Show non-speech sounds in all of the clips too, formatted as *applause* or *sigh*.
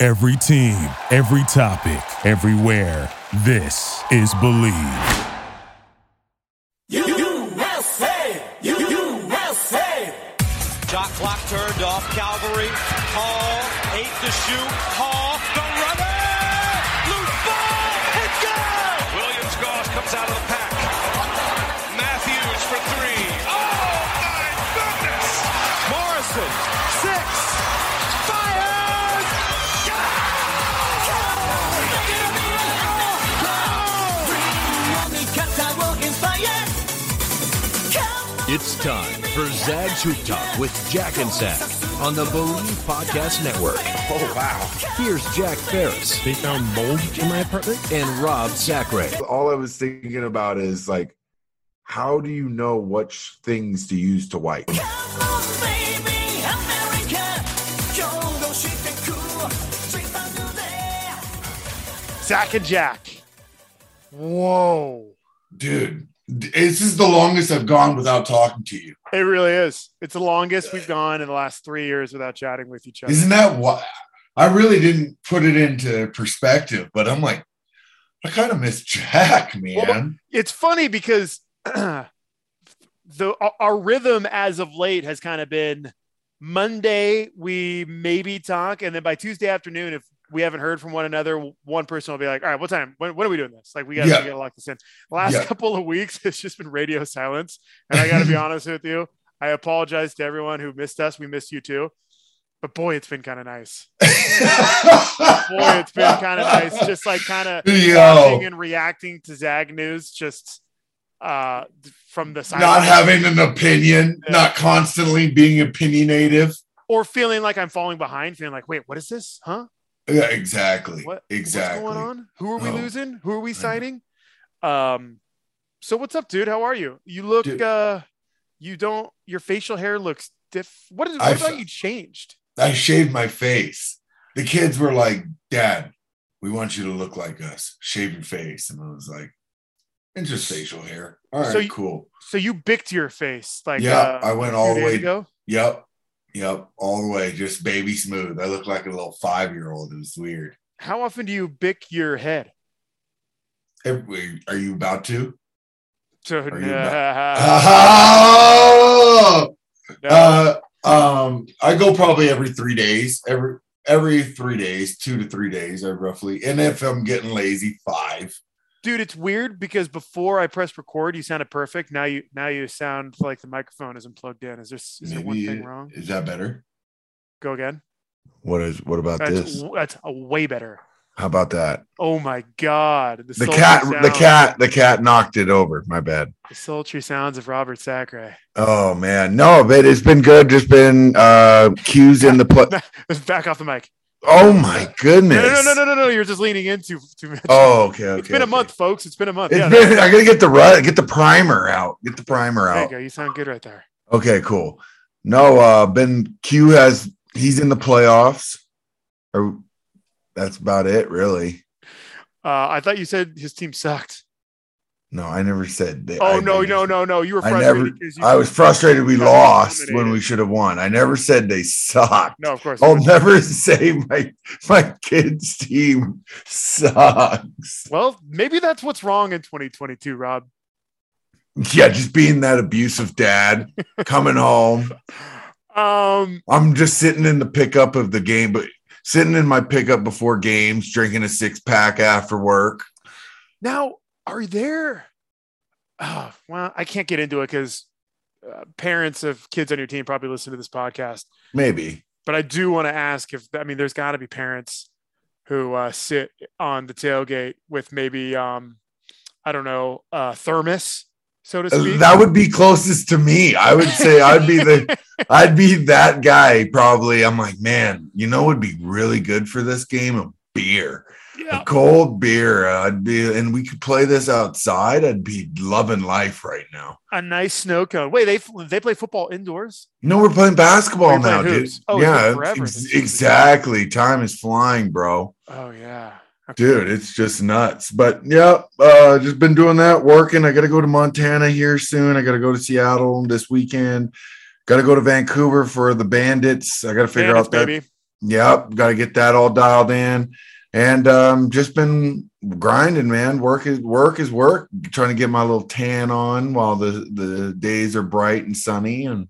Every team, every topic, everywhere. This is Bleav. USA! USA! Shot clock turned off. Calvary. Hall. Eight to shoot. It's time for Zag's Hoop Talk with Jack and Zag on the Bleav Podcast Network. Oh, wow. Here's Jack Ferris They found mold in my apartment. and Rob Sacre. All I was thinking about is like, how do you know which things to use to wipe? Zach and Jack. Whoa. Dude, this is the longest I've gone without talking to you. It really is. It's the longest we've gone in the last three years without chatting with each other. Isn't that what I really didn't put it into perspective, but I'm like, I kind of miss Jack, *laughs* man. Well, it's funny because *clears throat* the our rhythm as of late has kind of been Monday we maybe talk, and then by Tuesday afternoon, if we haven't heard from one another, one person will be like, "All right, what time? When, when are we doing this? Like, we got Yeah. to lock this in." The last Yeah. couple of weeks, *laughs* it's just been radio silence, and I got to be *laughs* honest with you. I apologize to everyone who missed us. We missed you too, but boy, it's been kind of nice. *laughs* boy, it's been kind of nice. Just like kind of watching and reacting to Zag news, just uh from the side not having an opinion, Yeah. not constantly being opinionative. or feeling like I'm falling behind, feeling like, wait, what is this? Huh? Yeah, exactly. What Exactly. What's going on? Who are we Oh. losing? Who are we I signing? Um, so what's up, dude? How are you? You look Dude. uh you don't your facial hair looks diff. What is what I about you changed? I shaved my face. The kids were like, Dad, we want you to look like us. Shave your face. And I was like, and just facial hair. All right, So you- cool. So you bicked your face like Yeah, uh, I went all the way- ago. Yep. Yep. All the way. Just baby smooth. I look like a little five year old. It was weird. How often do you bick your head? Every, are you about to? So *laughs* no. Uh, um, I go probably every three days. Every every three days, two to three days, I roughly. And if I'm getting lazy, five. Dude, it's weird because before I pressed record, you sounded perfect. Now you now you sound like the microphone isn't plugged in. Is there is there one thing wrong? Is that better? Go again. What is what about That's this? that's a way better. How about that? Oh my god, The sultry cat the cat the cat knocked it over. My bad. the sultry sounds of Robert Sacre. Oh man. No, but it's been good. Just been uh cues in the play. *laughs* Back off the mic. Oh my goodness. No, no, no, no, no, no. You're just leaning into too much. Oh, okay, okay. it's been a month, folks. It's been a month. It's yeah, been, *laughs* I gotta get the rut, get the primer out. Get the primer out. there you. You sound good right there. Okay, cool. No, uh Ben Q has he's in the playoffs. Or that's about it, really. Uh, I thought you said his team sucked. No, I never said that. Oh I, no, no, no, no. You were I frustrated. never. 'cause you- I was frustrated. We lost when we should have won. I never said they sucked. No, of course. I'll never *laughs* say my my kids' team sucks. Well, maybe that's what's wrong in 2022, Rob. Yeah, just being that abusive dad, coming home. *laughs* Um, I'm just sitting in the pickup of the game, but sitting in my pickup before games, drinking a six pack after work. now are there? Oh, well, I can't get into it because uh, parents of kids on your team probably listen to this podcast. Maybe. but I do want to ask if I mean there's got to be parents who uh, sit on the tailgate with maybe um, I don't know uh, thermos so to speak. That would be closest to me. I would say I'd be the *laughs* I'd be that guy probably. I'm like, man, you know, would be really good for this game a beer, yeah. a cold beer. I'd be, and we could play this outside. I'd be loving life right now. a nice snow cone. Wait, they they play football indoors. No, we're playing basketball We're now, playing dude. Oh, yeah, ex- exactly. Time is flying, bro. Oh yeah, Dude, it's just nuts. But yeah, uh, just been doing that, working. I got to go to Montana here soon. I got to go to Seattle this weekend. Got to go to Vancouver for the Bandits. I got to figure Bandits, out that. baby. Yep, got to get that all dialed in. And um, just been grinding, man. Work is work is work. Trying to get my little tan on while the the days are bright and sunny, and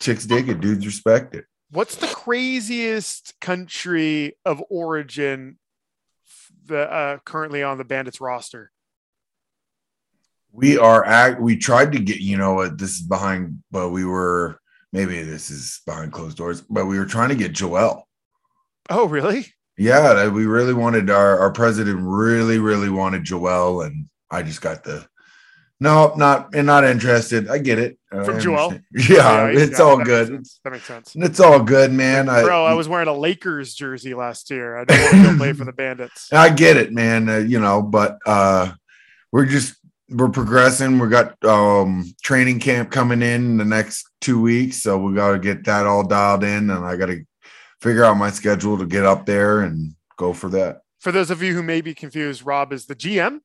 chicks dig it, dudes respect it. What's the craziest country of origin the uh, currently on the Bandits roster? we are act we tried to get you know what this is behind but we were maybe this is behind closed doors but we were trying to get joel Oh, really? Yeah we really wanted our our president really really wanted joel and i just got the no not and not interested i get it From Joel? *laughs* yeah, yeah, it's yeah, all that good sense. That makes sense. it's all good man I, Bro, I was wearing a Lakers jersey last year. I didn't want to play for the *laughs* Bandits. I get it, man. Uh, you know, but uh we're just we're progressing. We got um training camp coming in, in the next two weeks, so we got to get that all dialed in, and I got to figure out my schedule to get up there and go for that. For those of you who may be confused, Rob is the GM,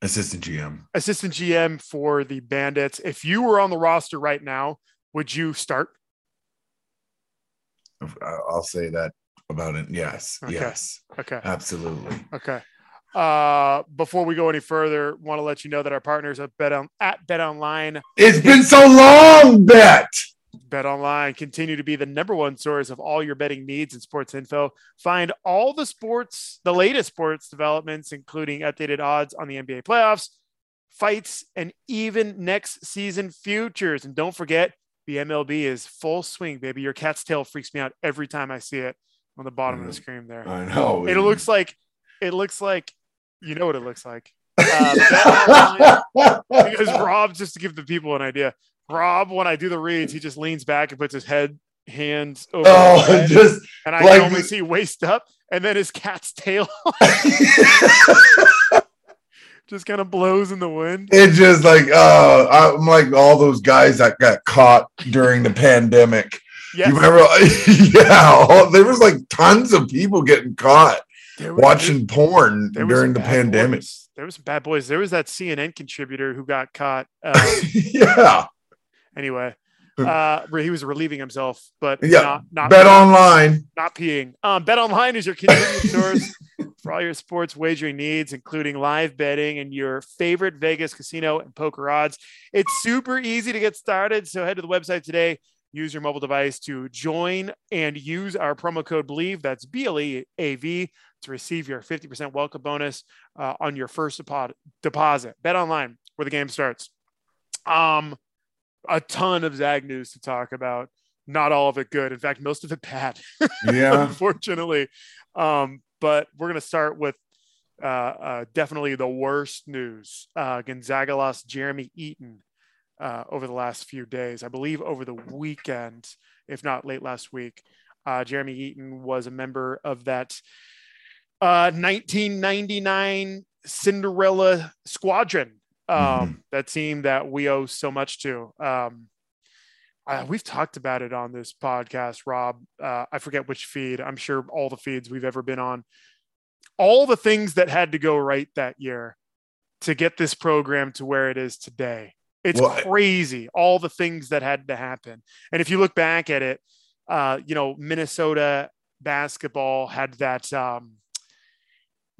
Assistant GM. assistant GM for the Bandits. If you were on the roster right now, would you start? I'll say that about it. Yes, Okay. yes, Okay. absolutely. Okay. Uh, before we go any further, want to let you know that our partners at Bet on at Bet Online, It's been so long, bet. Bet Online continue to be the number one source of all your betting needs and sports info. Find all the sports, the latest sports developments, including updated odds on the NBA playoffs, fights, and even next season futures. And don't forget, the MLB is full swing, baby. Your cat's tail freaks me out every time I see it on the bottom of the screen there. I know. It looks like it looks like you know what it looks like. *laughs* Uh, because Rob, just to give the people an idea, Rob, when I do the reads, he just leans back and puts his head hands over, oh, head, just and I like- can only see waist up, and then his cat's tail *laughs* *laughs* just kind of blows in the wind. It just like uh I'm like all those guys that got caught during the pandemic. Yes, You remember? *laughs* yeah, all, there was like tons of people getting caught was- watching porn there during the pandemic. boys. There was some bad boys. There was that CNN contributor who got caught. Uh, yeah, anyway, *laughs* uh, he was relieving himself, but Yeah, not not bet online. not peeing. Um, Bet Online is your convenient *laughs* source for all your sports wagering needs, including live betting and your favorite Vegas casino and poker odds. It's super easy to get started. So head to the website today. Use your mobile device to join and use our promo code Bleav. That's B L E A V to receive your 50% welcome bonus uh, on your first depo- deposit. Bet Online, where the game starts. Um, a ton of Zag news to talk about. Not all of it good. In fact, most of it bad. *laughs* Yeah, unfortunately. Um, but we're going to start with uh, uh, definitely the worst news. Uh, Gonzaga lost Jeremy Eaton uh, over the last few days. I believe over the weekend, if not late last week. Uh, Jeremy Eaton was a member of that uh, 1999 Cinderella squadron, um, Mhm. that team that we owe so much to. Um, uh, we've talked about it on this podcast, Rob. Uh, I forget which feed. I'm sure all the feeds we've ever been on. All the things that had to go right that year to get this program to where it is today. It's Well, crazy. All the things that had to happen. And if you look back at it, uh, you know, Minnesota basketball had that um,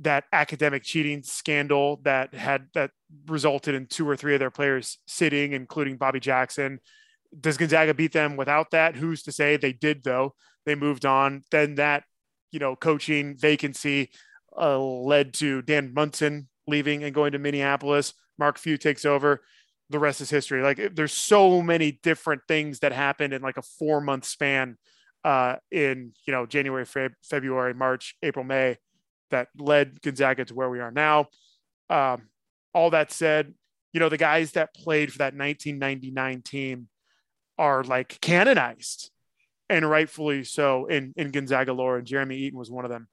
that academic cheating scandal that had that resulted in two or three of their players sitting, including Bobby Jackson. Does Gonzaga beat them without that? Who's to say? They did though. They moved on. Then that you know coaching vacancy uh, led to Dan Monson leaving and going to Minneapolis. Mark Few takes over. The rest is history. Like there's so many different things that happened in like a four month span uh, in you know January, Feb- February, March, April, May that led Gonzaga to where we are now. Um, all that said, you know, the guys that played for that 1999 team are like canonized and rightfully so in, in Gonzaga lore. And Jeremy Eaton was one of them.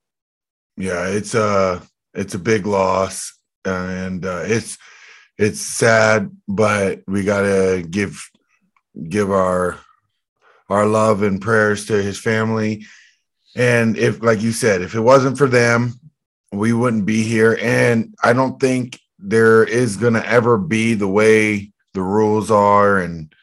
Yeah, it's a it's a big loss, and uh, it's it's sad, but we gotta give give our our love and prayers to his family. And if, like you said, if it wasn't for them, we wouldn't be here. And I don't think there is going to ever be the way the rules are and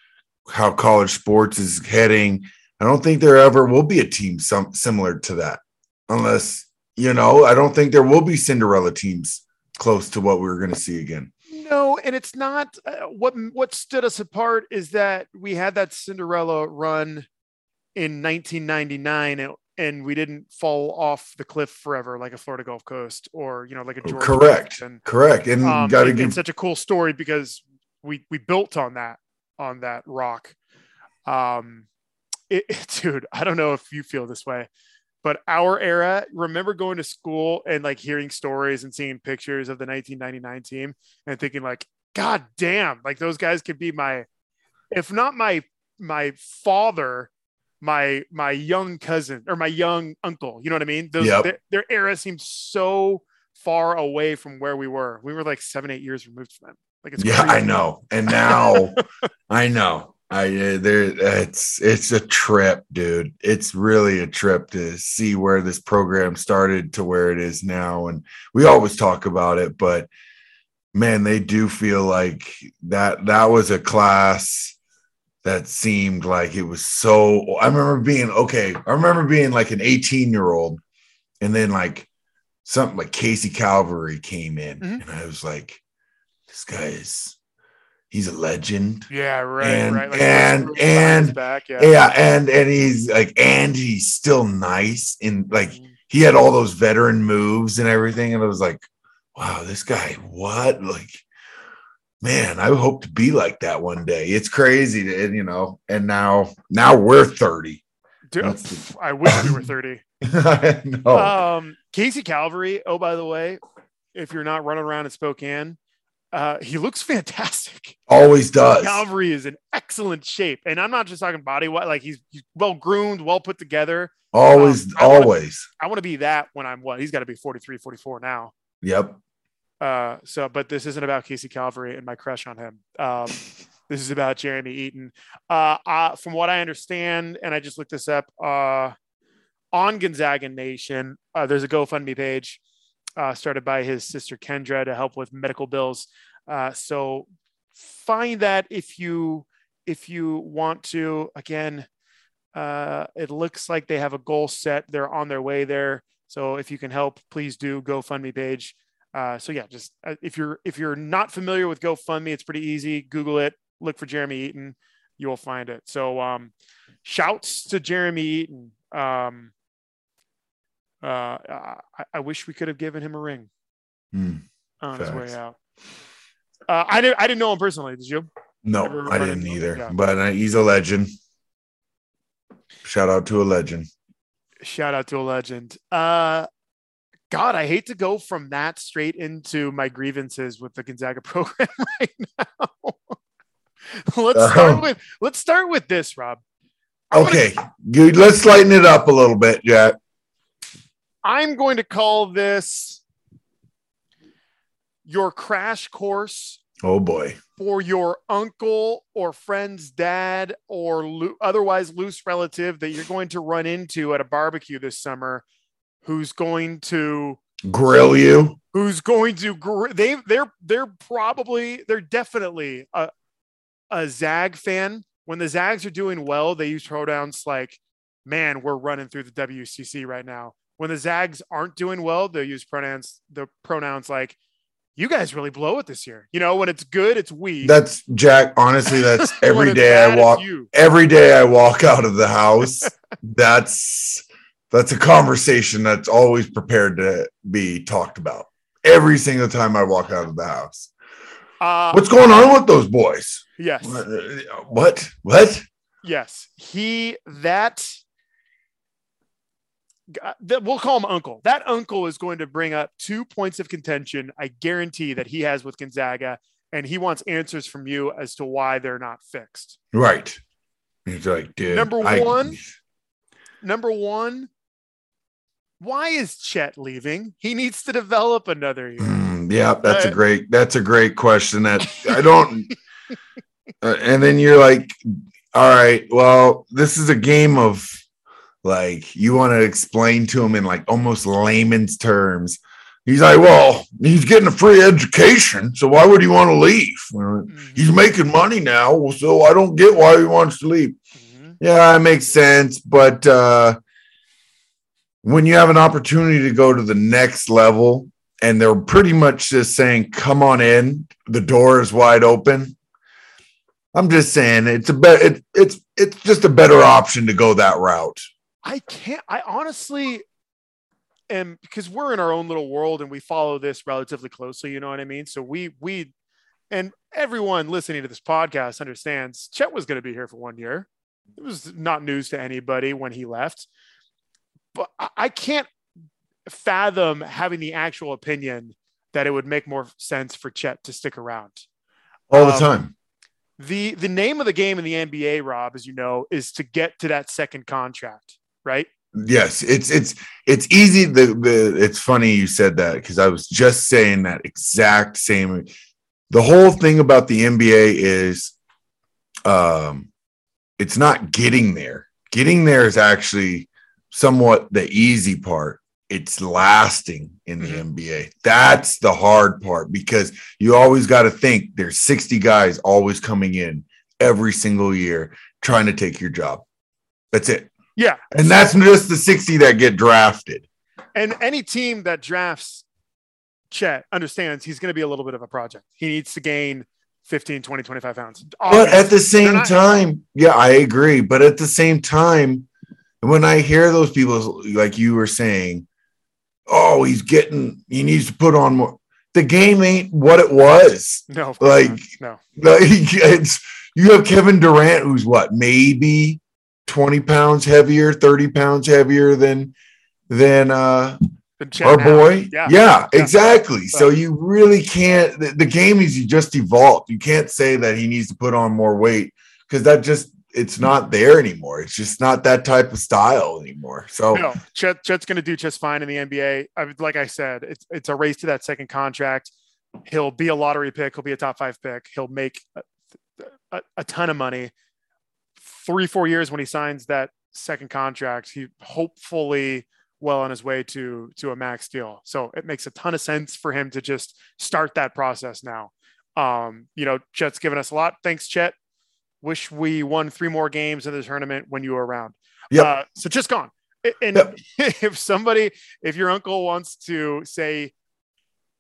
how college sports is heading. I don't think there ever will be a team some similar to that, unless you know. I don't think there will be Cinderella teams close to what we we're going to see again. No, and it's not uh, what what stood us apart is that we had that Cinderella run in 1999 and, we didn't fall off the cliff forever like a Florida Gulf Coast or you know like a Georgia. Correct. And, Correct. And um, got to it- give it's such a cool story because we we built on that on that rock. Um, it, *laughs* dude, I don't know if you feel this way, but our era. Remember going to school and like hearing stories and seeing pictures of the 1999 team and thinking like, God damn, like those guys could be my, if not my my father, my my young cousin or my young uncle. You know what I mean? Those Yep. their, their era seems so far away from where we were. We were like seven, eight years removed from them. Like it's yeah, I know. And now *laughs* I know. I uh, there it's it's a trip, dude. It's really a trip to see where this program started to where it is now. And we always talk about it, but man, they do feel like that that was a class that seemed like it was so I remember being okay. I remember being like an 18 year old, and then like something like Casey Calvary came in, Mhm. and I was like, this guy is he's a legend. Yeah, right, And- right. and- Westbrook and- back, yeah. Yeah, and and he's like, and he's still nice, and like he had all those veteran moves and everything, and I was like, wow, this guy, what? Like, man, I hope to be like that one day. It's crazy, to, you know. And now, now we're thirty. Dude, *laughs* I wish we were *laughs* 30. I know. Um, Casey Calvary. Oh, by the way, if you're not running around in Spokane, uh, he looks fantastic. Always does. Calvary is in excellent shape, and I'm not just talking body. Like he's, he's well groomed, well put together. Always, Um, I wanna- always. I want to be that when I'm what? He's got to be 43, 44 now. Yep. Uh, so, but this isn't about Casey Calvary and my crush on him. Um, *laughs* this is about Jeremy Eaton. Uh, uh, from what I understand, and I just looked this up uh, on Gonzaga Nation, uh, there's a GoFundMe page uh, started by his sister Kendra to help with medical bills. Uh, so, find that if you if you want to. Again, uh, it looks like they have a goal set. They're on their way there. So if you can help, please do GoFundMe page. Uh, so yeah, just uh, if you're if you're not familiar with GoFundMe, it's pretty easy. Google it, look for Jeremy Eaton, you will find it. So um, shouts to Jeremy Eaton. Um, uh, I, I wish we could have given him a ring Hmm. on his way out. Uh, I didn't I didn't know him personally. Did you? No, Never I didn't him? either. But uh, he's a legend. Shout out to a legend. Shout out to a legend. Uh, God, I hate to go from that straight into my grievances with the Gonzaga *laughs* program right now. *laughs* let's start uh-huh. with let's start with this, Rob. I'm gonna- Okay, good. Let's lighten it up a little bit, Jack. I'm going to call this your crash course Oh boy. for your uncle or friend's dad or lo- otherwise loose relative that you're going to run into at a barbecue this summer who's going to Grill you. who's going to gr- they they're they're probably they're definitely a a Zag fan. When the Zags are doing well, they use pronouns like "man, we're running through the WCC right now." When the Zags aren't doing well, they'll use pronouns the pronouns like "you guys really blow it this year." You know, when it's good, it's we. That's Jack. Honestly, that's *laughs* every day I walk. you. Every day I walk out of the house. *laughs* that's that's a conversation that's always prepared to be talked about. Every single time I walk out of the house. Uh, What's going on with those boys? yes. What? What? Yes, he that. uh, that we'll call him uncle. That uncle is going to bring up two points of contention. I guarantee that he has with Gonzaga, and he wants answers from you as to why they're not fixed. Right. He's like, dude. Number I- one? Number one, why is Chet leaving? He needs to develop another year. Mm, yeah, that's a Uh, great. That's a great question. That I *laughs* don't. uh, and then you're like, all right, well, this is a game of like you want to explain to him in like almost layman's terms. He's like, well, he's getting a free education, so why would he want to leave? Mhm, He's making money now, so I don't get why he wants to leave. mhm. Yeah, it makes sense. But uh, when you have an opportunity to go to the next level and they're pretty much just saying, come on in, the door is wide open. I'm just saying it's a better it, it's it's just a better option to go that route. I can't. I honestly am because we're in our own little world and we follow this relatively closely. You know what I mean? So we we and everyone listening to this podcast understands Chet was going to be here for one year. It was not news to anybody when he left, but I, can't fathom having the actual opinion that it would make more sense for Chet to stick around. All the Um, time. The the name of the game in the NBA, Rob, as you know, is to get to that second contract, right? Yes, it's it's it's easy. The, the it's funny you said that because I was just saying that exact same. The whole thing about the NBA is, um, it's not getting there. Getting there is actually somewhat the easy part. It's lasting in the mm-hmm. NBA. That's the hard part because you always got to think there's 60 guys always coming in every single year trying to take your job. That's it. Yeah. And that's just the 60 that get drafted. And any team that drafts Chet understands he's going to be a little bit of a project. He needs to gain 15, 20, 25 pounds. But at the same not- time, yeah, I agree. But at the same time, when I hear those people, like you were saying, oh, he's getting, he needs to put on more. The game ain't what it was. no, like- no. Like *laughs* it's you have Kevin Durant, who's what, maybe 20 pounds heavier, 30 pounds heavier than than uh our boy. Yeah. Yeah, exactly. So So- you really can't. The, the game is you just evolved. You can't say that he needs to put on more weight because that just it's not there anymore. It's just not that type of style anymore. So No, Chet, Chet's going to do just fine in the NBA. I, would- like I said, it's it's a race to that second contract. He'll be a lottery pick. He'll be a top five pick. He'll make a, a, a ton of money. Three, four years when he signs that second contract, he hopefully well on his way to to a max deal. So it makes a ton of sense for him to just start that process now. Um, you know, Chet's given us a lot. Thanks, Chet. Wish we won three more games in the tournament when you were around. Yep. Uh, so just gone. And Yep. *laughs* if somebody, if your uncle wants to say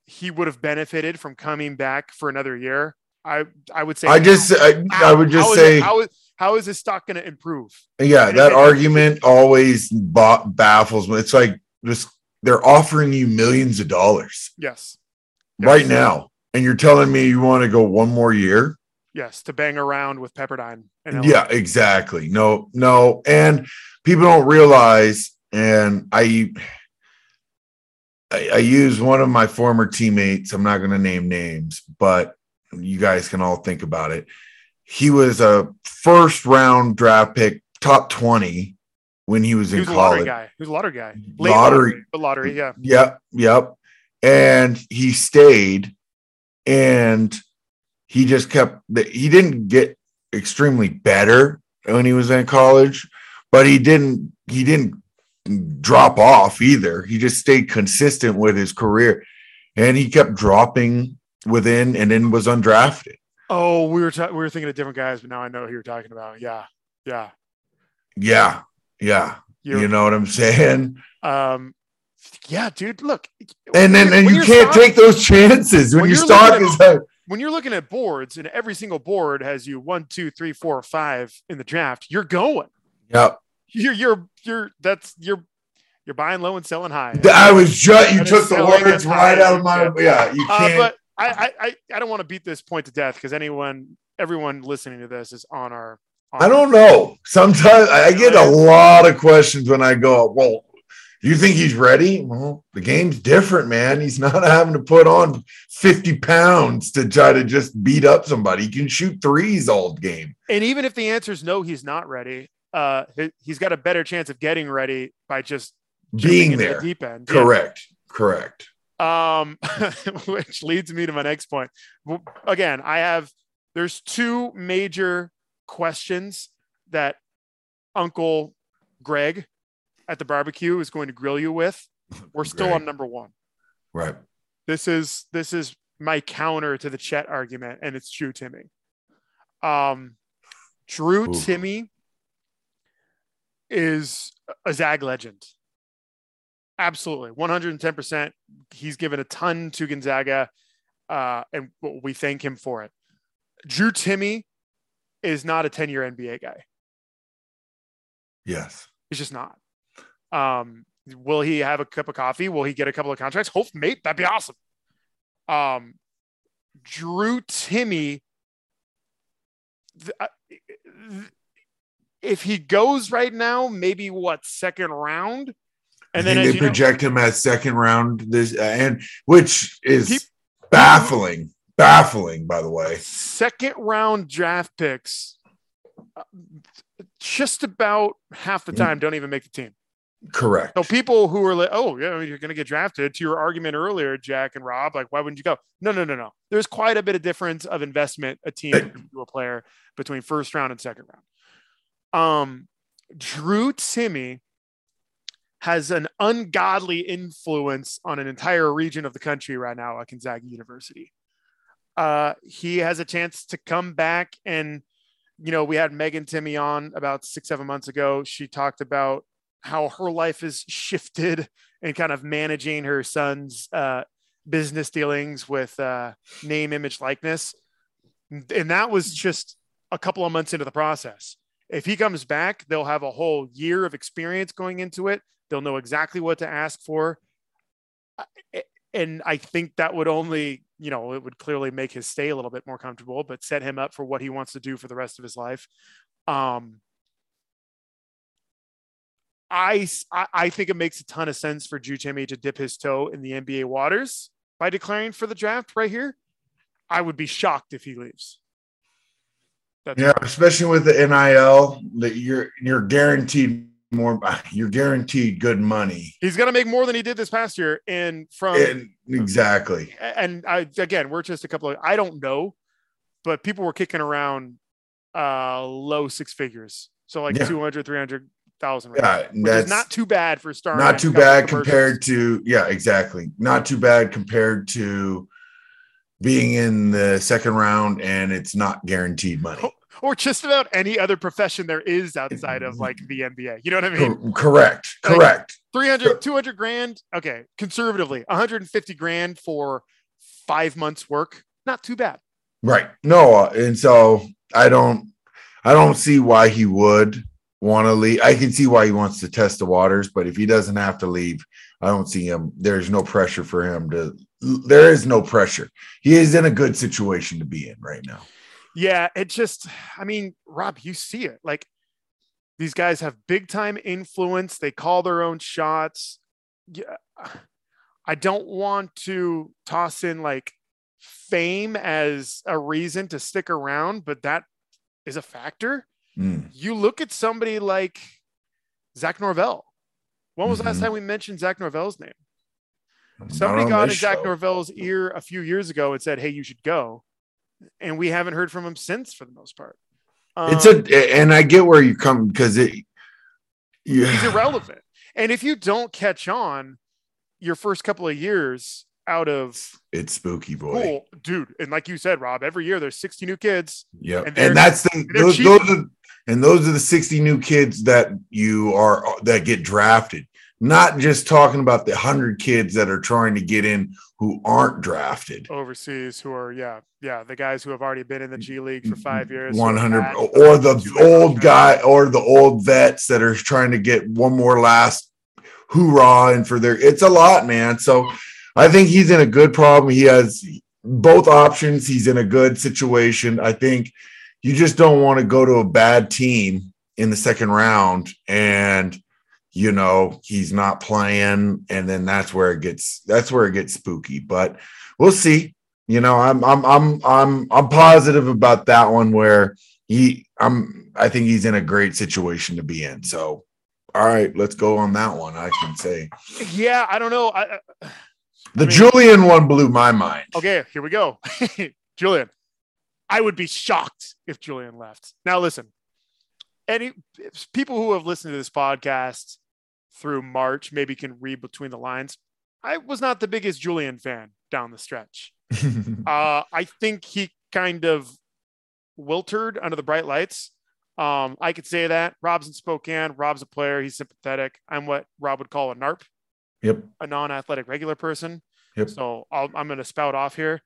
he would have benefited from coming back for another year, I I would say I just I, I would just how is say it- how is how is his stock going to improve? yeah, that argument always ba- baffles me. It's like just they're offering you millions of dollars Yes, right now, and you're telling me you want to go one more year. Yes, to bang around with Pepperdine. And Yeah, exactly. No, no. And people don't realize, and I, I, I use one of my former teammates. I'm not going to name names, but you guys can all think about it. He was a first round draft pick, top 20 when he was he in was a lottery college. guy. He was a lottery guy. Late Lottery. lottery, but lottery. Yeah, Yep, yep. And he stayed, and he just kept. He didn't get extremely better when he was in college, but he didn't. He didn't drop off either. He just stayed consistent with his career, and he kept dropping within, and then was undrafted. Oh, we were ta- we were thinking of different guys, but now I know who you're talking about. Yeah, yeah. Yeah, yeah. You're, You know what I'm saying? um, yeah, dude. Look, And then, and you can't take those chances when, when your stock is. at- when you're looking at boards, and every single board has you one, two, three, four, five in the draft. You're going. Yep. You're you're you're that's you're you're buying low and selling high. I was just you That took the words right out of my yeah. You Uh, can't. but I, I I I don't want to beat this point to death because anyone everyone listening to this is on our. I don't know. Sometimes I get a lot of questions when I go. Well, You think he's ready? Well, the game's different, man. He's not having to put on 50 pounds to try to just beat up somebody. He can shoot threes all game. And even if the answer is no, he's not ready. Uh, he- he's got a better chance of getting ready by just Being into the there. deep end. Yeah. Correct. Correct. Um, *laughs* which leads me to my next point. Again, I have there's two major questions that Uncle Greg at the barbecue is going to grill you with. We're *laughs* still Greg. on number one. Right. This is this is my counter to the Chet argument, and it's Drew Timme. Um, Drew Ooh. Timme is a Zag legend. Absolutely, 110%. He's given a ton to Gonzaga, uh, and we thank him for it. Drew Timme is not a 10 year NBA guy. Yes. He's just not. Um, will he have a cup of coffee? Will he get a couple of contracts? Hope, mate, that'd be awesome. Um, Drew Timme, th- uh, th- if he goes right now, maybe what second round, and I then they you know, project him as second round this uh, and which is baffling. Baffling, by the way. second round draft picks, uh, just about half the time don't even make the team. Correct. So people who are like, oh, yeah, you're going to get drafted. To your argument earlier, Jack and Rob, like, why wouldn't you go? No, no, no, no. There's quite a bit of difference of investment a team to a player between first round and second round. Um, Drew Timme has an ungodly influence on an entire region of the country right now at Gonzaga University. Uh, he has a chance to come back and you know, we had Megan Timme on about six, seven months ago. She talked about how her life has shifted and kind of managing her son's uh, business dealings with uh, name, image, likeness. And that was just a couple of months into the process. If he comes back, they'll have a whole year of experience going into it. They'll know exactly what to ask for. And I think that would only, you know, it would clearly make his stay a little bit more comfortable, but set him up for what he wants to do for the rest of his life. Um, I, I- think it makes a ton of sense for Timme to dip his toe in the NBA waters by declaring for the draft right here. I would be shocked if he leaves. That's Yeah, especially with the NIL, that you're you're guaranteed more. *laughs* You're guaranteed good money. he's going to make more than he did this past year. And from And exactly. and I again, we're just a couple of I don't know, but people were kicking around uh low six figures. So like Yeah. 200, 300,000 right Yeah, now, which that's is not too bad for starting. not too bad compared to yeah, exactly. Not too bad compared to being in the second round and it's not guaranteed money. or just about any other profession there is outside of like the NBA. You know what I mean? Correct. Like- Correct. 300, 200 grand. Okay. Conservatively, 150 grand for five months work. Not too bad. Right. No, uh, and so I don't I don't see why he would want to leave. I can see why he wants to test the waters, but if he doesn't have to leave, I don't see him. There's no pressure for him to there is no pressure. He is in a good situation to be in right now. Yeah, it just, I mean, Rob, you see it. Like these guys have big time influence. They call their own shots. Yeah, I don't want to toss in like fame as a reason to stick around, but that is a factor. Mm. You look at somebody like Zach Norvell. When was the last time we mentioned Zach Norvell's name? Somebody got in Zach show. Norvell's ear a few years ago and said, "Hey, you should go," and we haven't heard from him since, for the most part. It's Um, a and I get where you come because it yeah. he's irrelevant. And if you don't catch on your first couple of years out of It's spooky boy. school, dude, and like you said, Rob, every year there's 60 new kids. Yeah, And And, that's the those, those are and those are the 60 new kids that you are that get drafted. Not just talking about the 100 kids that are trying to get in who aren't drafted. overseas who are yeah yeah the guys who have already been in the G League for five mm-hmm. years. 100 have or the old guy or the old vets that are trying to get one more last hoorah and for their it's a lot man so i think he's in a good problem he has both options he's in a good situation i think you just don't want to go to a bad team in the second round and you know, he's not playing, and then that's where it gets that's where it gets spooky. But we'll see. You know, I'm I'm I'm I'm I'm positive about that one where he I'm I think he's in a great situation to be in. So all right, let's go on that one. I can say Yeah, I don't know. I, I- the mean- Julian one blew my mind. okay, here we go. *laughs* Julian, I would be shocked if Julian left. Now, listen, any people who have listened to this podcast through March maybe can read between the lines. I was not the biggest Julian fan down the stretch. *laughs* Uh, I think he kind of wiltered under the bright lights. Um, I could say that Rob's in Spokane. Rob's a player. He's sympathetic. I'm what Rob would call a NARP, yep. a non-athletic regular person. Yep. So I'll, I'm going to spout off here.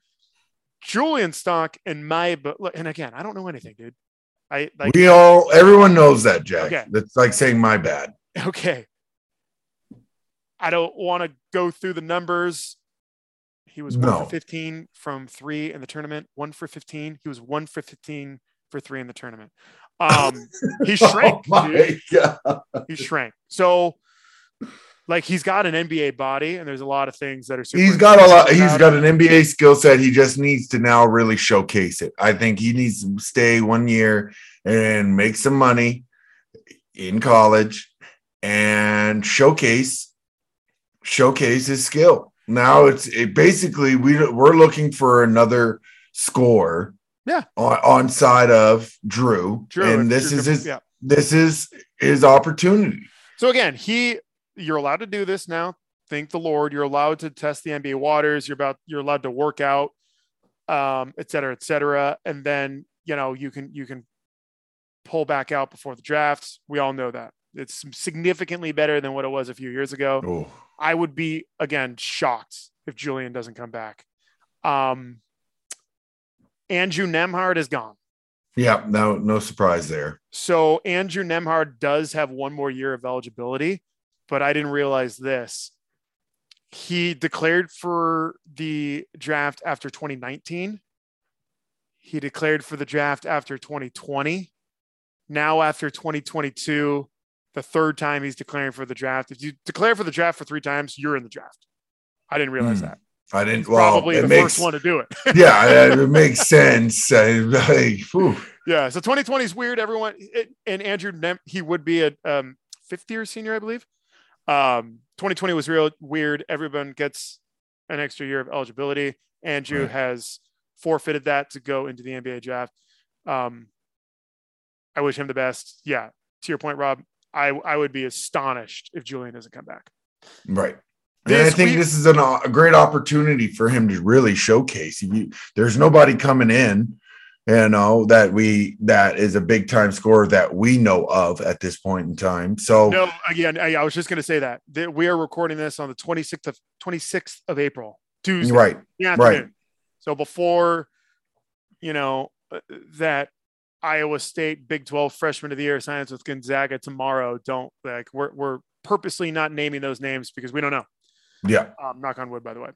Julian Stock and my, but and again, I don't know anything, dude. I like we all everyone knows that, Jack. Okay. That's like saying my bad. *laughs* okay. I don't want to go through the numbers. He was one No. for 15 from three in the tournament, one for 15. He was one for 15 for three in the tournament. *laughs* Um, he shrank. Oh my. God. He shrank. So, like, he's got an NBA body, and there's a lot of things that are. Super He's got a lot. He's got an NBA skill set. He just needs to now really showcase it. I think he needs to stay one year and make some money in college and showcase showcase his skill. Now it's it basically we we're looking for another score. Yeah. On, on side of Drew, Drew, and this you're is his yeah. this is his opportunity. So again, he you're allowed to do this now. Thank the Lord. You're allowed to test the NBA waters. You're about you're allowed to work out, um, et cetera, et cetera. And then you know you can you can pull back out before the drafts. We all know that. It's significantly better than what it was a few years ago. Oh, I would be again shocked if Julian doesn't come back. Um Andrew Nembhard is gone. yeah, no, no surprise there. So Andrew Nembhard does have one more year of eligibility, but I didn't realize this. He declared for the draft after 2019. He declared for the draft after 2020. Now after 2022, the third time he's declaring for the draft. If you declare for the draft for three times, you're in the draft. I didn't realize Hmm. that. I didn't. Well, probably the makes first one to do it. *laughs* yeah, it makes *laughs* sense. I, like, whew. Yeah, so 2020 is weird. Everyone it, and Andrew he would be a um, fifth year senior, I believe. Um, 2020 was real weird. Everyone gets an extra year of eligibility. Andrew Right. has forfeited that to go into the NBA draft. Um, I wish him the best. Yeah, to your point, Rob, I I would be astonished if Julian doesn't come back. Right. And I think week- this is an, a great opportunity for him to really showcase. You, there's nobody coming in, you know, that we that is a big time scorer that we know of at this point in time. So No, again, I, I was just going to say that, that we are recording this on the 26th of 26th of April, Tuesday. right, Right. So before, you know, uh, that Iowa State Big 12 freshman of the year signs with Gonzaga tomorrow, don't like we're we're purposely not naming those names because we don't know. yeah, Um, knock on wood, by the way.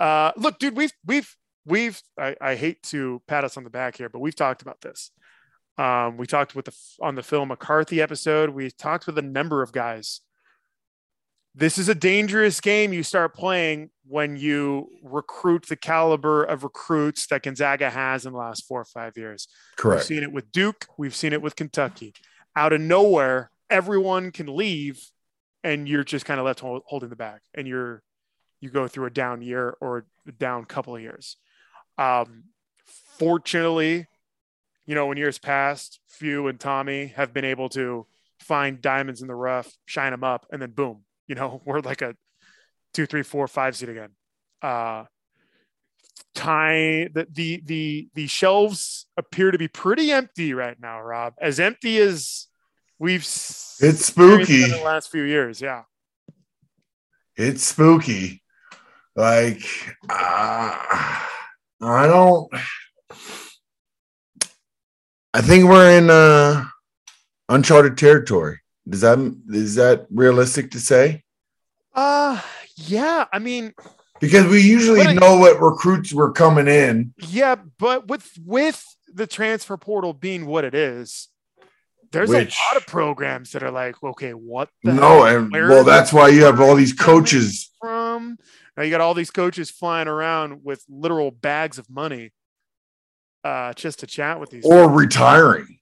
Uh, look, dude, we've we've we've I, I hate to pat us on the back here, but we've talked about this. Um, we talked with the on the Phil McCarthy episode. We talked with a number of guys. This is a dangerous game you start playing when you recruit the caliber of recruits that Gonzaga has in the last four or five years. Correct. We've seen it with Duke. We've seen it with Kentucky. Out of nowhere, everyone can leave, and you're just kind of left holding the bag, and you're you go through a down year or a down couple of years. Um, fortunately, you know, in years past, Few and Tommy have been able to find diamonds in the rough, shine them up, and then boom, you know, *laughs* we're like a two, three, four, five seed again. Uh, time the, the the the shelves appear to be pretty empty right now, Rob. As empty as we've It's spooky. in the last few years. Yeah. It's spooky. Like uh, I don't. I think we're in uh, uncharted territory. Does that is that realistic to say? Uh yeah. I mean, Because we usually I- know what recruits were coming in. yeah, but with with the transfer portal being what it is, There's Which- a lot of programs that are like, okay, what the No, heck? and Where well, that's why you have all these coaches. from? Now you got all these coaches flying around with literal bags of money uh, just to chat with these. or retiring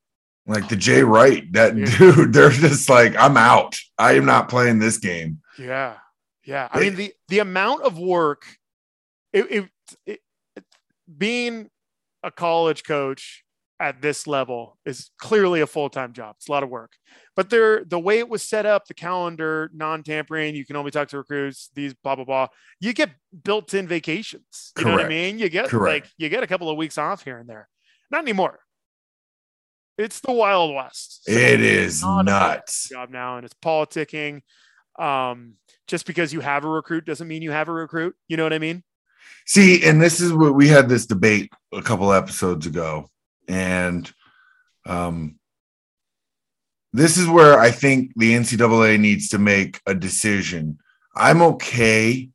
like the Jay Wright. That Yeah. dude, *laughs* they're just like, I'm out. I am not playing this game. Yeah, yeah. I mean the the amount of work, it, it, it being a college coach at this level is clearly a full time job. It's a lot of work, but there the way it was set up, the calendar, non tampering, you can only talk to recruits. These blah blah blah. You get built in vacations. You know what I mean? You get Correct. like you get a couple of weeks off here and there. Not anymore. It's the Wild West. So It is not nuts. job now and it's politicking. Um, just because you have a recruit doesn't mean you have a recruit. You know what I mean? See, and this is what we had this debate a couple episodes ago, and um, this is where I think the NCAA needs to make a decision. I'm okay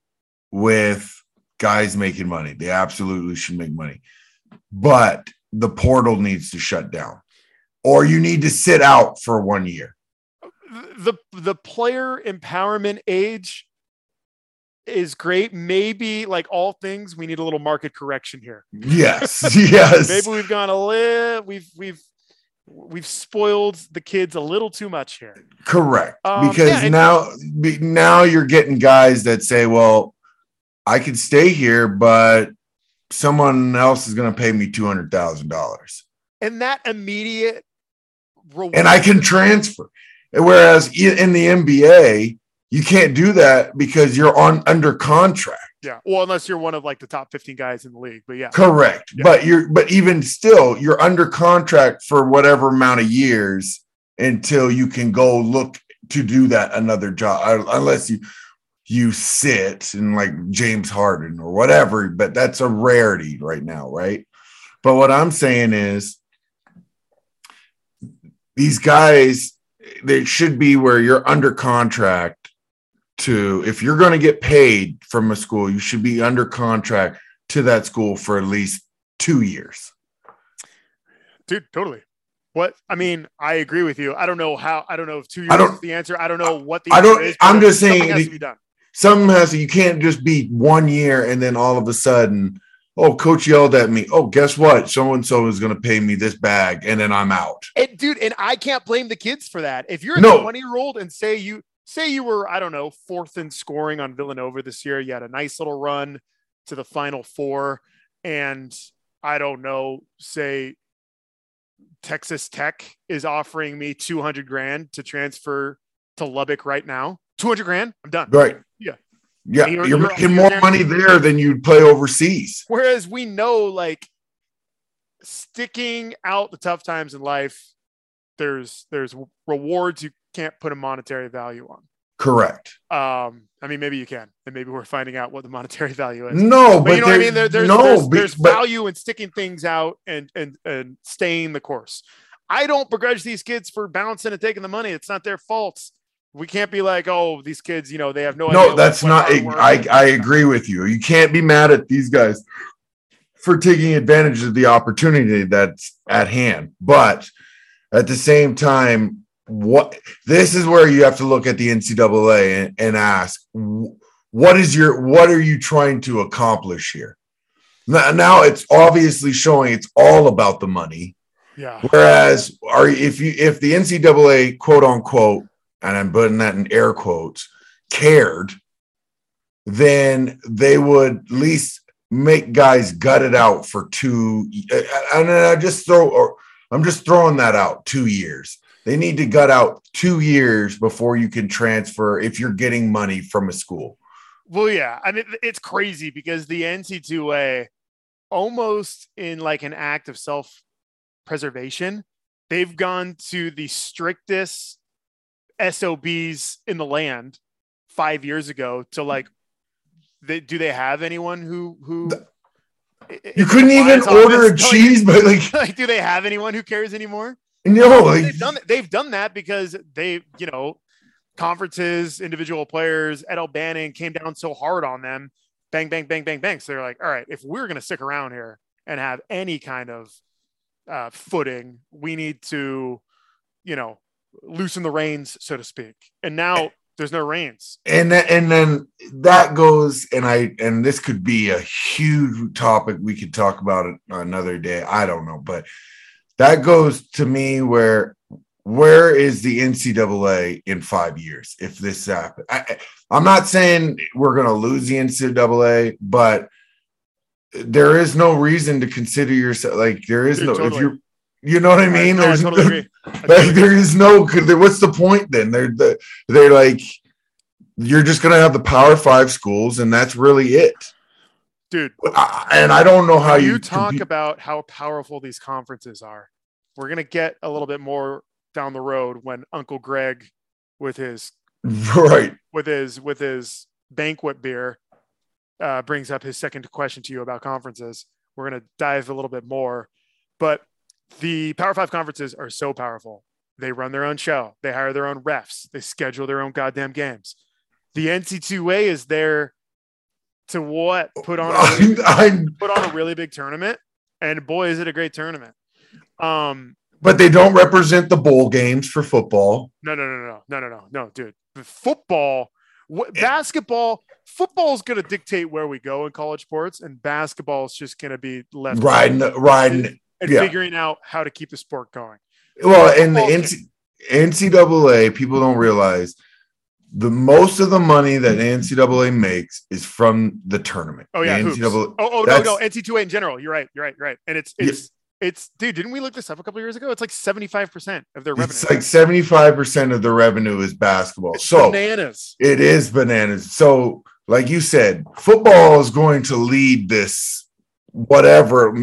with guys making money; they absolutely should make money, but the portal needs to shut down, or you need to sit out for one year. The the player empowerment age is great. Maybe like all things, we need a little market correction here. Yes, *laughs* yes. Maybe we've gone a little we've we've we've spoiled the kids a little too much here. Correct. Um, because yeah, now now you're getting guys that say, "Well, I could stay here, but someone else is going to pay me $200,000 And that immediate reward and I can transfer." Whereas in the NBA, you can't do that because you're on under contract. yeah. Well, unless you're one of like the top 15 guys in the league. But yeah. Correct. Yeah. But you're but even still, you're under contract for whatever amount of years until you can go look to do that another job unless you you sit and like James Harden or whatever, but that's a rarity right now, right? But what I'm saying is these guys they should be where you're under contract to if you're going to get paid from a school, you should be under contract to that school for at least two years. dude totally what i mean i agree with you i don't know how i don't know if two years I don't- is the answer i don't know what the I don't- is, I'm just saying something has to be done Something has to, you can't just be one year and then all of a sudden, oh, coach yelled at me. Oh, guess what? So and so is going to pay me this bag and then I'm out. and dude and i can't blame the kids for that if you're a No. 20 year old and say you say you were i don't know fourth in scoring on villanova this year you had a nice little run to the final four and i don't know say texas tech is offering me 200 grand to transfer to lubbock right now 200 grand i'm done Right. Yeah. Yeah. You're- You're, making more there- money there than you'd play overseas. Whereas we know, like, sticking out the tough times in life, there's there's rewards you can't put a monetary value on. Correct. Um, I mean, maybe you can, and maybe we're finding out what the monetary *laughs* value is. No, But, but, you know what I mean? There, there's no, there's, there's but value in sticking things out and and and staying the course. I don't begrudge these kids for bouncing and taking the money. It's not their fault. We can't be like, oh, these kids, you know, they have no no, that's not. I. I agree with you. You can't be mad at these guys for taking advantage of the opportunity that's at hand. But at the same time, what this is where you have to look at the NCAA and, and ask, what is your what are you trying to accomplish here? Now, now it's obviously showing it's all about the money. yeah. Whereas, are if you if the NCAA quote unquote, and I'm putting that in air quotes, cared, then they would at least make guys gut it out for two. And I just throw, or I'm just throwing that out. Two years. They need to gut out two years before you can transfer if you're getting money from a school. Well, yeah. I mean, it's crazy because the NC2A, almost in like an act of self preservation, they've gone to the strictest SOBs in the land five years ago to like, they, do they have anyone who, who, You couldn't even order a *laughs* cheese, but like like, do they have anyone who cares anymore? No, they've done they've done that because they you know conferences individual players Ed O'Bannon came down so hard on them bang bang bang bang bang so they're like all right if we're going to stick around here and have any kind of uh, footing we need to you know, loosen the reins, so to speak. And now there's no reins. and then, and then that goes and i and this could be a huge topic we could talk about it another day i don't know but that goes to me where where is the ncaa in five years if this happens I, i'm not saying we're going to lose the ncaa but there is no reason to consider yourself like there is Dude, no if you're you know what i mean no, I there's totally agree. I *laughs* totally like agree. there is no what's the point then they're the- they're like you're just gonna have the power five schools and that's really it Dude, I- and i don't know how you, you talk compete- about how powerful these conferences are. We're gonna get a little bit more down the road when Uncle Greg, with his *laughs* right with his with his banquet beer, uh, brings up his second question to you about conferences. We're gonna dive a little bit more, but the Power Five conferences are so powerful. They run their own show. They hire their own refs. They schedule their own goddamn games. The NC2A is there to what put on a *laughs* really, put on a really big tournament, and boy, is it a great tournament. Um, but they don't represent the bowl games for football. No, no, no, no, no, no, no, no, dude. Football, basketball, football is going to dictate where we go in college sports, and basketball is just going to be left riding, riding, and, yeah. figuring out how to keep the sport going. Well, and the NCAA, people don't realize the most of the money that ncaa makes is from the tournament Oh yeah. NCAA Oh, oh no, no, NC2A in general. You're right. You're right. You're right. And it's Yeah. it's it's dude. Didn't we look this up a couple years ago? It's like 75 percent of their revenue. It's like 75% of the revenue is basketball. It's so bananas. it is bananas. So, like you said, football is going to lead this whatever.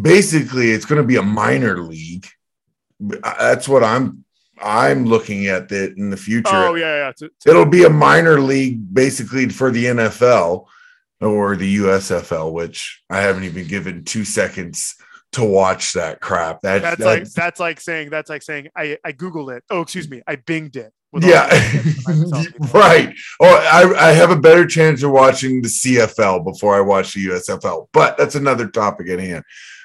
Basically, it's going to be a minor league. That's what I'm I'm looking at that in the future. Oh yeah, yeah. To- to- It'll be a minor league basically for the NFL or the USFL, which I haven't even given 2 seconds to watch that crap. That, that's like that's like saying that's like saying I I googled it. Oh, excuse me, I binged it. Yeah, *laughs* right. Or I, I have a better chance of watching the CFL before I watch the USFL, but that's another topic at hand.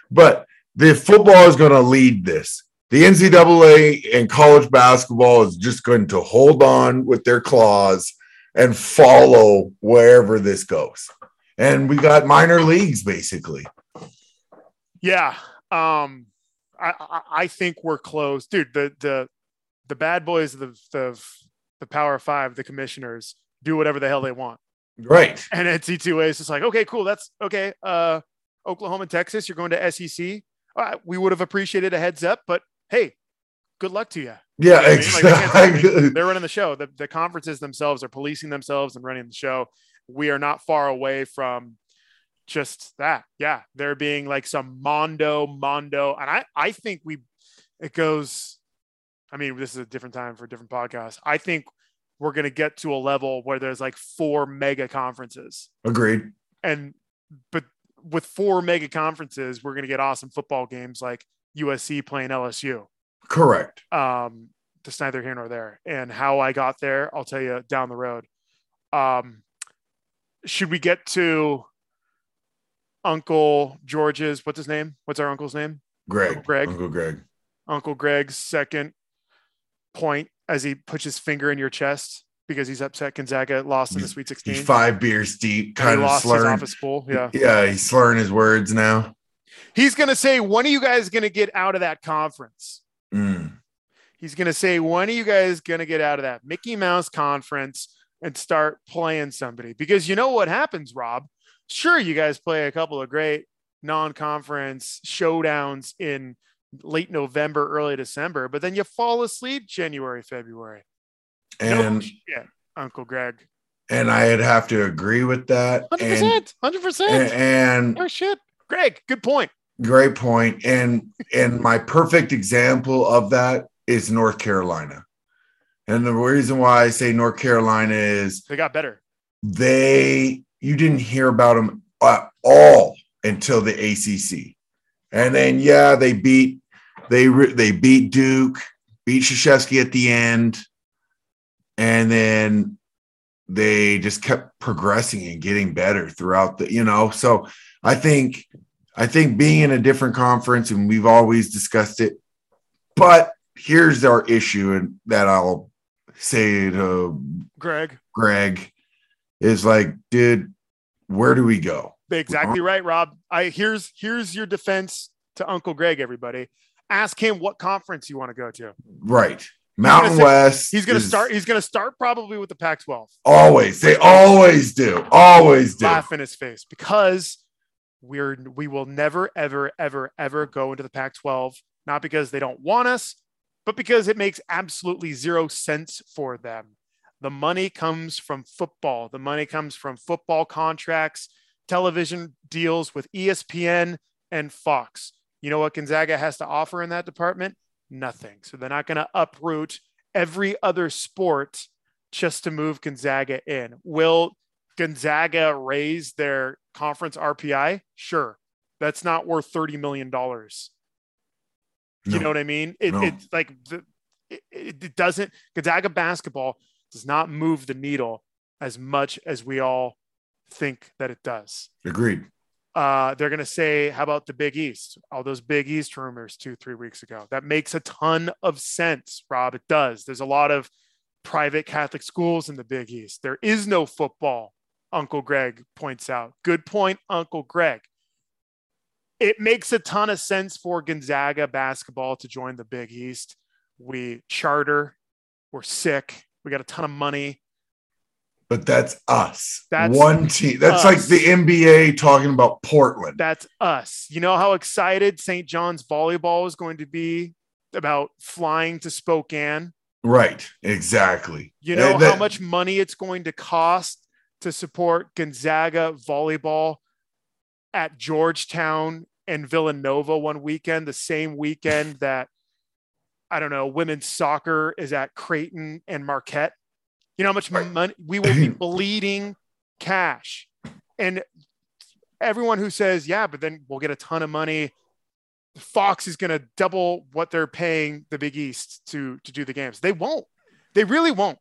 But the football is going to lead this. The NCAA and college basketball is just going to hold on with their claws and follow wherever this goes. And we got minor leagues basically. Yeah. Um, I, I I think we're close, dude. The the the bad boys of the the the Power Five, the commissioners, do whatever the hell they want. Right. And NC2A is just like, okay, cool. That's okay. Uh, Oklahoma, Texas, you're going to SEC. Right, we would have appreciated a heads up, but hey, good luck to you. Yeah, You know what I mean? Like, they they're running the show. The, the conferences themselves are policing themselves and running the show. We are not far away from just that. Yeah, there being like some mondo, mondo, and I I think we it goes. I mean, this is a different time for a different podcast. I think we're going to get to a level where there's like four mega conferences, Agreed. and but with four mega conferences, we're going to get awesome football games like USC playing LSU Correct. um that's neither here nor there and how i got there i'll tell you down the road um should we get to uncle george's what's his name what's our uncle's name Greg. Uncle Greg. Uncle Greg. uncle greg's second point as he puts his finger in your chest because he's upset gonzaga lost in the sweet 16 He's five beers deep, And he kind of lost his slurring. office pool yeah Yeah, he's slurring his words now. He's gonna say when are you guys gonna get out of that conference Mm. He's going to say, when are you guys going to get out of that Mickey Mouse conference and start playing somebody? Because you know what happens, Rob? Sure, you guys play a couple of great non conference showdowns in late November, early December, but then you fall asleep January, February. no And shit, Uncle Greg. and I'd have to agree with that. 100%. And, 100%. and oh, shit. Greg, good point. great point. And and my perfect example of that is North Carolina. And the reason why I say North Carolina is They got better. they you didn't hear about them at all until the ACC, and then yeah, they beat they they beat Duke, beat Krzyzewski at the end, and then they just kept progressing and getting better throughout the you know. So I think I think being in a different conference, and we've always discussed it, but here's our issue, and that I'll say to um, Greg, Greg is like, dude, where do we go? exactly right, Rob. I here's here's your defense to Uncle Greg. Everybody, ask him what conference you want to go to. Right. Mountain say- West. He's going to is start. He's going to start probably with the Pac-12. always. They always do. Always do. laugh in his face because we're we will never ever ever ever go into the Pac-12 not because they don't want us but because it makes absolutely zero sense for them. The money comes from football. The money comes from football contracts television deals with ESPN and Fox. You know what Gonzaga has to offer in that department? Nothing. So they're not going to uproot every other sport just to move Gonzaga in. Will Gonzaga raise their conference RPI? Sure. That's not worth $30 million. You know what I mean? It, No. It's like the, it, it doesn't, Gonzaga basketball does not move the needle as much as we all think that it does. Agreed. Uh, they're going to say, how about the Big East? All those Big East rumors two, three weeks ago. That makes a ton of sense, Rob. It does. There's a lot of private Catholic schools in the Big East. There is no football, Uncle Greg points out. Good point, Uncle Greg. It makes a ton of sense for Gonzaga basketball to join the Big East. We charter, we're sick, we got a ton of money. But that's us. That's one team. That's like the NBA talking about Portland. That's us. You know how excited St. John's volleyball is going to be about flying to Spokane? right. Exactly. You know that- how much money it's going to cost to support Gonzaga volleyball at Georgetown and Villanova one weekend, the same weekend *laughs* that I don't know, women's soccer is at Creighton and Marquette. You know how much money we will be *clears throat* bleeding cash. And everyone who says, yeah, but then we'll get a ton of money. Fox is going to double what they're paying the Big East to to do the games. They won't. They really won't.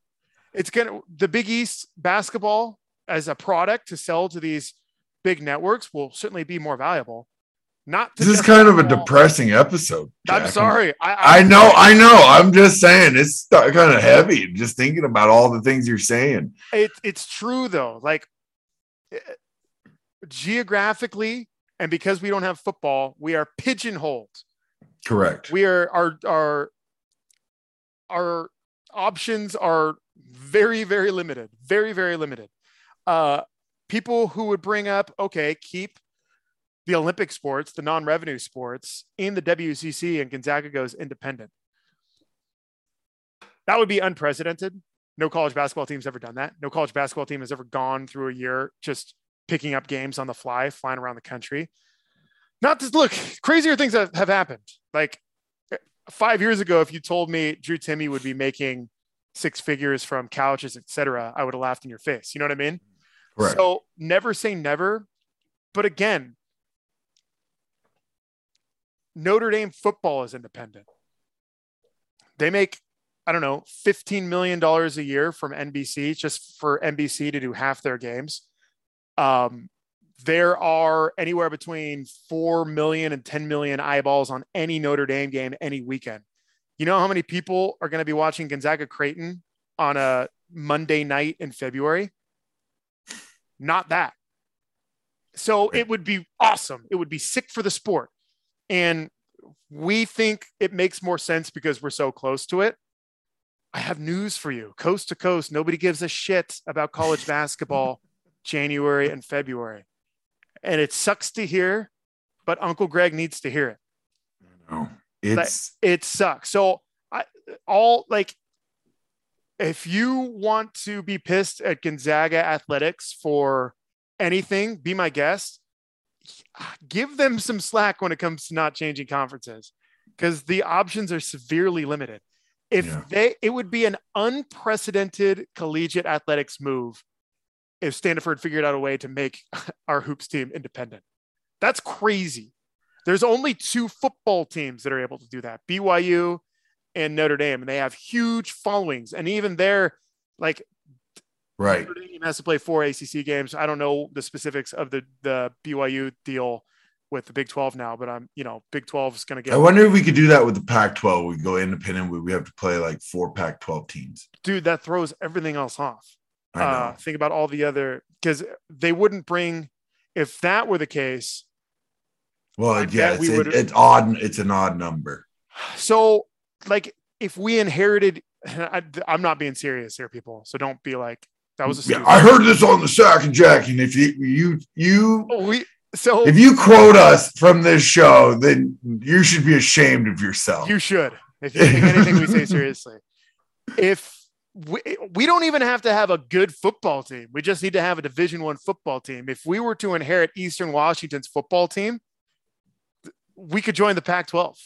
It's going to the Big East basketball as a product to sell to these big networks will certainly be more valuable. Not This is kind of a depressing episode. I'm sorry. I, I know, I know. I'm just saying it's kind of heavy just thinking about all the things you're saying. it, it's true though like eh, geographically and because we don't have football we are pigeonholed Correct. we are our our our options are very very limited very very limited uh people who would bring up okay keep the olympic sports the non-revenue sports in the wcc and gonzaga goes independent that would be unprecedented no college basketball team's ever done that no college basketball team has ever gone through a year just picking up games on the fly flying around the country not to look crazier things have, have happened like five years ago, if you told me Drew Timme would be making six figures from couches, etc., I would have laughed in your face. You know what I mean? Correct. So never say never. But again, Notre Dame football is independent. They make, I don't know, $15 million a year from NBC just for NBC to do half their games. Um, there are anywhere between 4 million and 10 million eyeballs on any Notre Dame game any weekend. You know how many people are going to be watching Gonzaga Creighton on a Monday night in February? Not that. So it would be awesome. It would be sick for the sport. And we think it makes more sense because we're so close to it. I have news for you. Coast to coast, nobody gives a shit about college *laughs* basketball January and February. And it sucks to hear, but Uncle Greg needs to hear it. No, it's It sucks. So I all like if you want to be pissed at Gonzaga athletics for anything, be my guest. Give them some slack when it comes to not changing conferences because the options are severely limited. If Yeah. they, it would be an unprecedented collegiate athletics move if Stanford figured out a way to make *laughs* our hoops team independent. That's crazy. There's only two football teams that are able to do that BYU and Notre Dame, and they have huge followings. And even there, like right. Notre Dame has to play four ACC games. I don't know the specifics of the the BYU deal, with the Big 12 now, but I'm, you know, Big 12 is going to get. I wonder if we could do that with the Pac-12. We go independent. We we have to play like four Pac-12 teams. dude, that throws everything else off. I know. Uh, think about all the other, because they wouldn't bring, if that were the case, well, I yeah, it's, it- it's odd. It's an odd number. so like if we inherited, *laughs* I, I'm not being serious here, people. So don't be like, that was a Yeah. I heard this on the Sack and Jack, and if you you you oh, we, so if you quote us from this show, then you should be ashamed of yourself. You should, if you take anything we say *laughs* seriously. If we, we don't even have to have a good football team, we just need to have a Division One football team. If we were to inherit Eastern Washington's football team, we could join the Pac-12.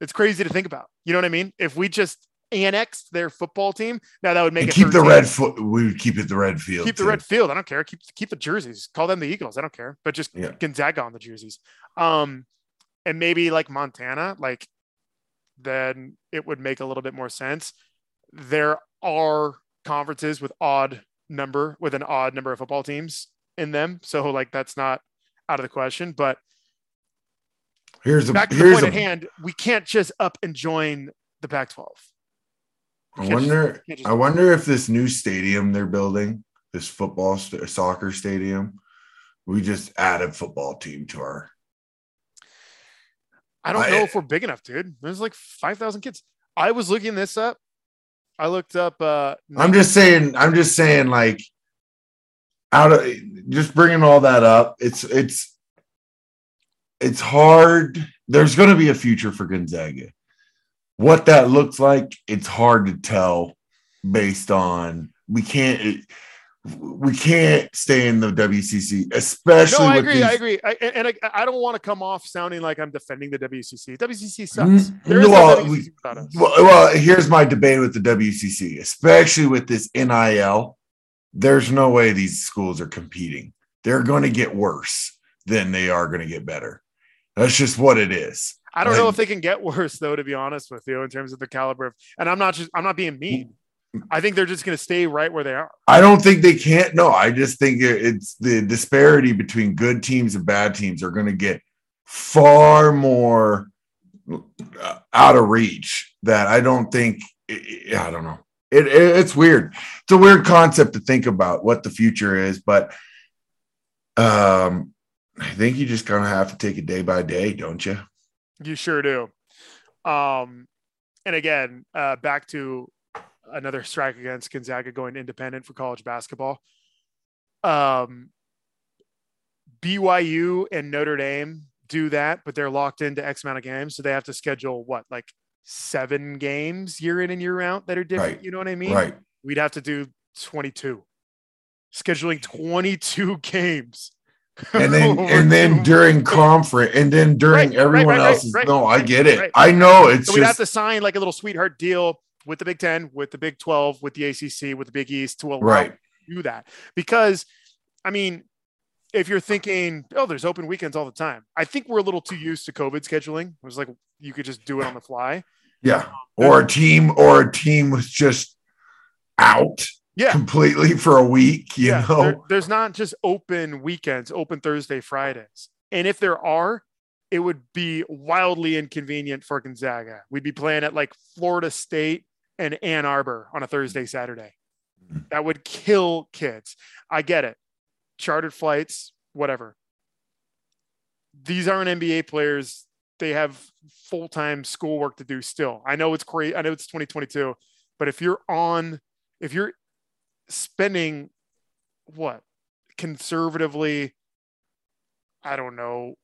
It's crazy to think about. You know what I mean? If we just annexed their football team, now that would make and it keep the red foot. We would keep it the red field. keep the red field. I don't care. Keep keep the jerseys. Call them the Eagles. I don't care. But just Yeah. Gonzaga on the jerseys. Um, and maybe like Montana, like then it would make a little bit more sense. There are conferences with odd number with an odd number of football teams in them, so like that's not out of the question. But Here's a back to the point a. at hand, we can't just up and join the Pac-12. I Can't just- wonder. just- I wonder if this new stadium they're building, this football st- soccer stadium, we just add a football team to our. I don't I- know if we're big enough, dude. There's like 5,000 kids. I was looking this up. I looked up. Uh, I'm just saying. I'm just saying. Like, out of just bringing all that up, it's it's it's hard. There's going to be a future for Gonzaga. What that looks like, it's hard to tell based on we can't we can't stay in the WCC, especially no, I agree. these, I agree. I, and I, I don't want to come off sounding like I'm defending the WCC. WCC sucks. Mm, There is well, no we- WCC without us. Well, well, here's my debate with the WCC, especially with this NIL. There's no way these schools are competing. They're going to get worse than they are going to get better. That's just what it is. I don't know if they can get worse though, to be honest with you, in terms of the caliber of. And I'm not just. I'm not being mean. I think they're just going to stay right where they are. I don't think they can't. No, I just think it's the disparity between good teams and bad teams are going to get far more uh, out of reach. That I don't think. I I don't know. It, it it's weird. It's a weird concept to think about what the future is, but um, I think you just kind of have to take it day by day, don't you? You sure do. Um, and again, uh, back to another strike against Gonzaga going independent for college basketball. Um, BYU and Notre Dame do that, but they're locked into X amount of games, so they have to schedule what, like seven games year in and year out that are different. Right. You know what I mean? Right. We'd have to do twenty-two, scheduling twenty-two *laughs* games. And then *laughs* and then during conference and then during Right, everyone right, right, else's no i get it i know it's So we'd have to sign like a little sweetheart deal with the Big Ten, with the Big 12, with the ACC, with the Big East to allow Right. to do that. Because, I mean, if you're thinking, oh, there's open weekends all the time, I think we're a little too used to COVID scheduling. It was like you could just do it on the fly. yeah um, or a team or a team was just out Yeah. completely for a week you yeah, know there- there's not just open weekends, open Thursday, Fridays. And if there are, it would be wildly inconvenient for Gonzaga. We'd be playing at like Florida State and Ann Arbor on a Thursday, Saturday. Mm. That would kill kids. I get it. Chartered flights, whatever. These aren't NBA players. They have full time schoolwork to do still. I know it's great. I know it's 2022, but if you're on, if you're spending what conservatively, I don't know,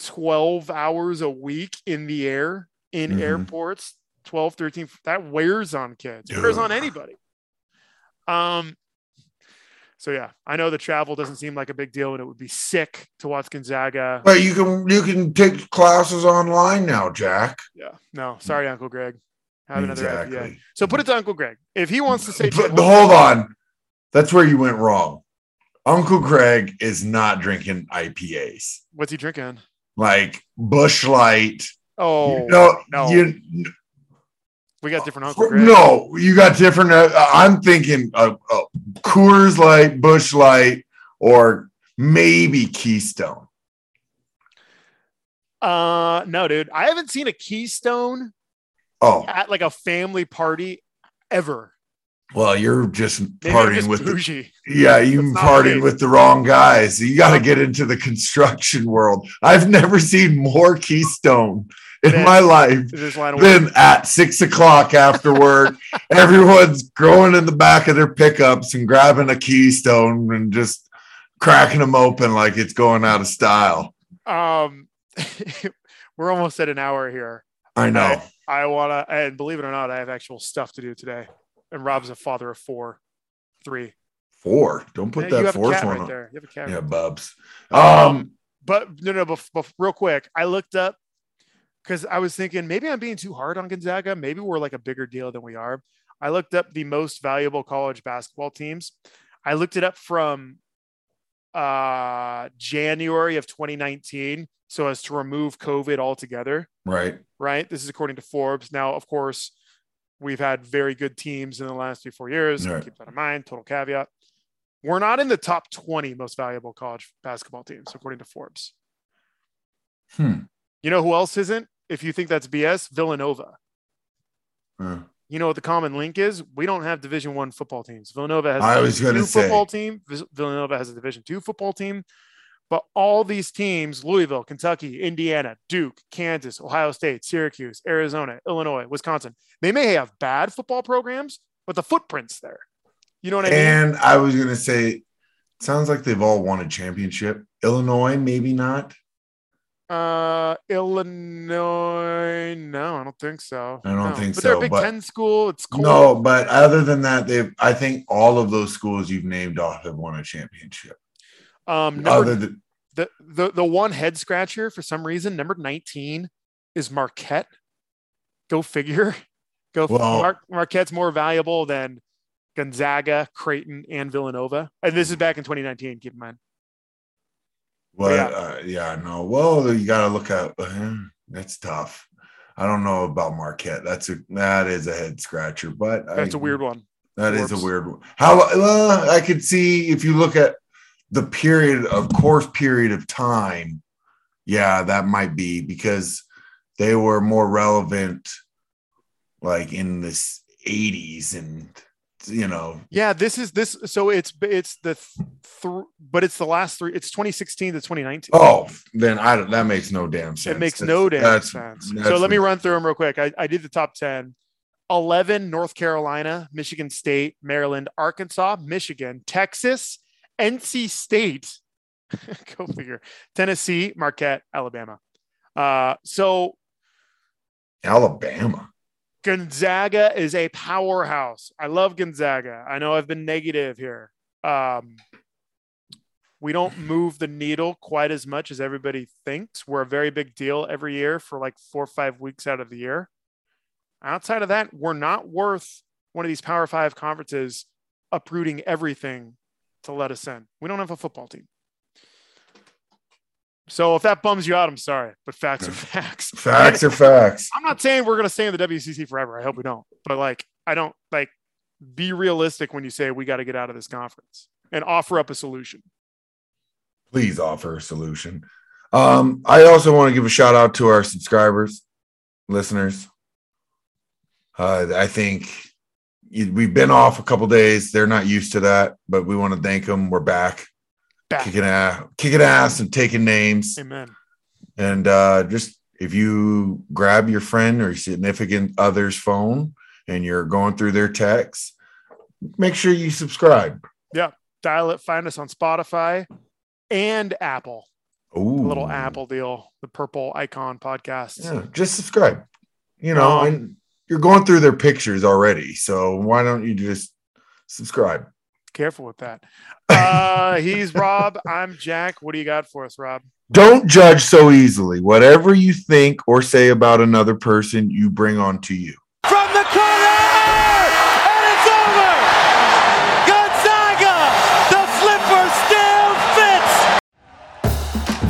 12 hours a week in the air in Mhm. airports, 12, 13, that wears on kids, It wears on anybody. Um, so yeah, I know the travel doesn't seem like a big deal, and it would be sick to watch Gonzaga. but you can you can take classes online now jack Yeah, no, sorry, Uncle Greg. Have another exactly. So put it to Uncle Greg. If he wants to say, but, hold on that's where you went wrong uncle greg is not drinking ipas what's he drinking? like Busch Light Oh, no, no. you we got different Uncle Greg. No, you got different. Uh, I'm thinking uh, uh, Coors Light, Busch Light, or maybe Keystone. Uh, no, dude, I haven't seen a Keystone Oh, at like a family party ever. well, you're just Maybe partying just with the, yeah, you partying with the wrong guys. You got to get into the construction world. I've never seen more Keystone in my life This line of work. Then at six o'clock after work, *laughs* everyone's going in the back of their pickups and grabbing a keystone and just cracking them open like it's going out of style. Um, *laughs* we're almost at an hour here. I know. I wanna, and believe it or not, I have actual stuff to do today. And Rob's a father of four, three, four. Don't put Yeah, that have a fourth one right on. there. You have a cat. Yeah, right bubs. Um, Um, but no, no, but, but real quick, I looked up because I was thinking maybe I'm being too hard on Gonzaga. Maybe we're like a bigger deal than we are. I looked up the most valuable college basketball teams. I looked it up from uh January of 2019 so as to remove COVID altogether, right. right? This is according to Forbes. Now, of course, we've had very good teams in the last three, four years. Right. Keep that in mind. Total caveat. We're not in the top 20 most valuable college basketball teams, according to Forbes. Hmm. You know who else isn't? If you think that's BS, Villanova. Uh, You know what the common link is? We don't have Division One football teams. Villanova has a I was two say. football team. Villanova has a Division Two football team. But all these teams, Louisville, Kentucky, Indiana, Duke, Kansas, Ohio State, Syracuse, Arizona, Illinois, Wisconsin, they may have bad football programs, but the footprint's there. You know what I mean? and I was gonna say, sounds like they've all won a championship. Illinois, maybe not. Uh, Illinois, no, I don't think so. I don't No. think but They're a Big but- Ten school. It's cold. No, but other than that, they've. I think all of those schools you've named off have won a championship. Um, number, Other than the, the the one head scratcher for some reason, number 19 is Marquette. Go figure. Go Well- Mar- Marquette's more valuable than Gonzaga, Creighton, and Villanova. And this is back in 2019, keep in mind. Well, Yeah. uh, yeah, no. Well, you got to look at uh, that's tough. I don't know about Marquette. That's a that is a head scratcher, but That's a a weird one. That is a weird one. How well, I could see if you look at the period of course period of time. Yeah, that might be because they were more relevant, like in this 80s and you know Yeah, this is this. So it's it's the th- but it's the last three. It's 2016 to 2019. oh then i don't that makes no damn sense it makes That's- no damn that's- sense. that's So let me run through them real quick. I, I did the top 10. 11, North Carolina, Michigan State, Maryland, Arkansas, Michigan, Texas, NC State, *laughs* go figure, Tennessee, Marquette, Alabama. Uh, so alabama Gonzaga is a powerhouse. I love Gonzaga. I know I've been negative here. Um, we don't move the needle quite as much as everybody thinks. We're a very big deal every year for like four or five weeks out of the year. Outside of that, we're not worth one of these Power Five conferences uprooting everything to let us in. We don't have a football team. So if that bums you out, I'm sorry, but facts are facts. facts are facts I'm not saying we're going to stay in the WCC forever. I hope we don't. But like, I don't like be realistic when you say we got to get out of this conference and offer up a solution. please offer a solution. Um, I also want to give a shout out to our subscribers, listeners. Uh, I think we've been off a couple days. They're not used to that, but we want to thank them. We're back, Back. kicking ass, kicking ass, and taking names. Amen. And uh, just if you grab your friend or significant other's phone and you're going through their texts, make sure you subscribe. Yeah, dial it. Find us on Spotify and Apple. Ooh, A little Apple deal. The purple icon podcast. Yeah, just subscribe. You know, Um, and you're going through their pictures already, so why don't you just subscribe? Careful with that. Uh, he's Rob. I'm Jack. What do you got for us, Rob? Don't judge so easily. Whatever you think or say about another person, you bring on to you.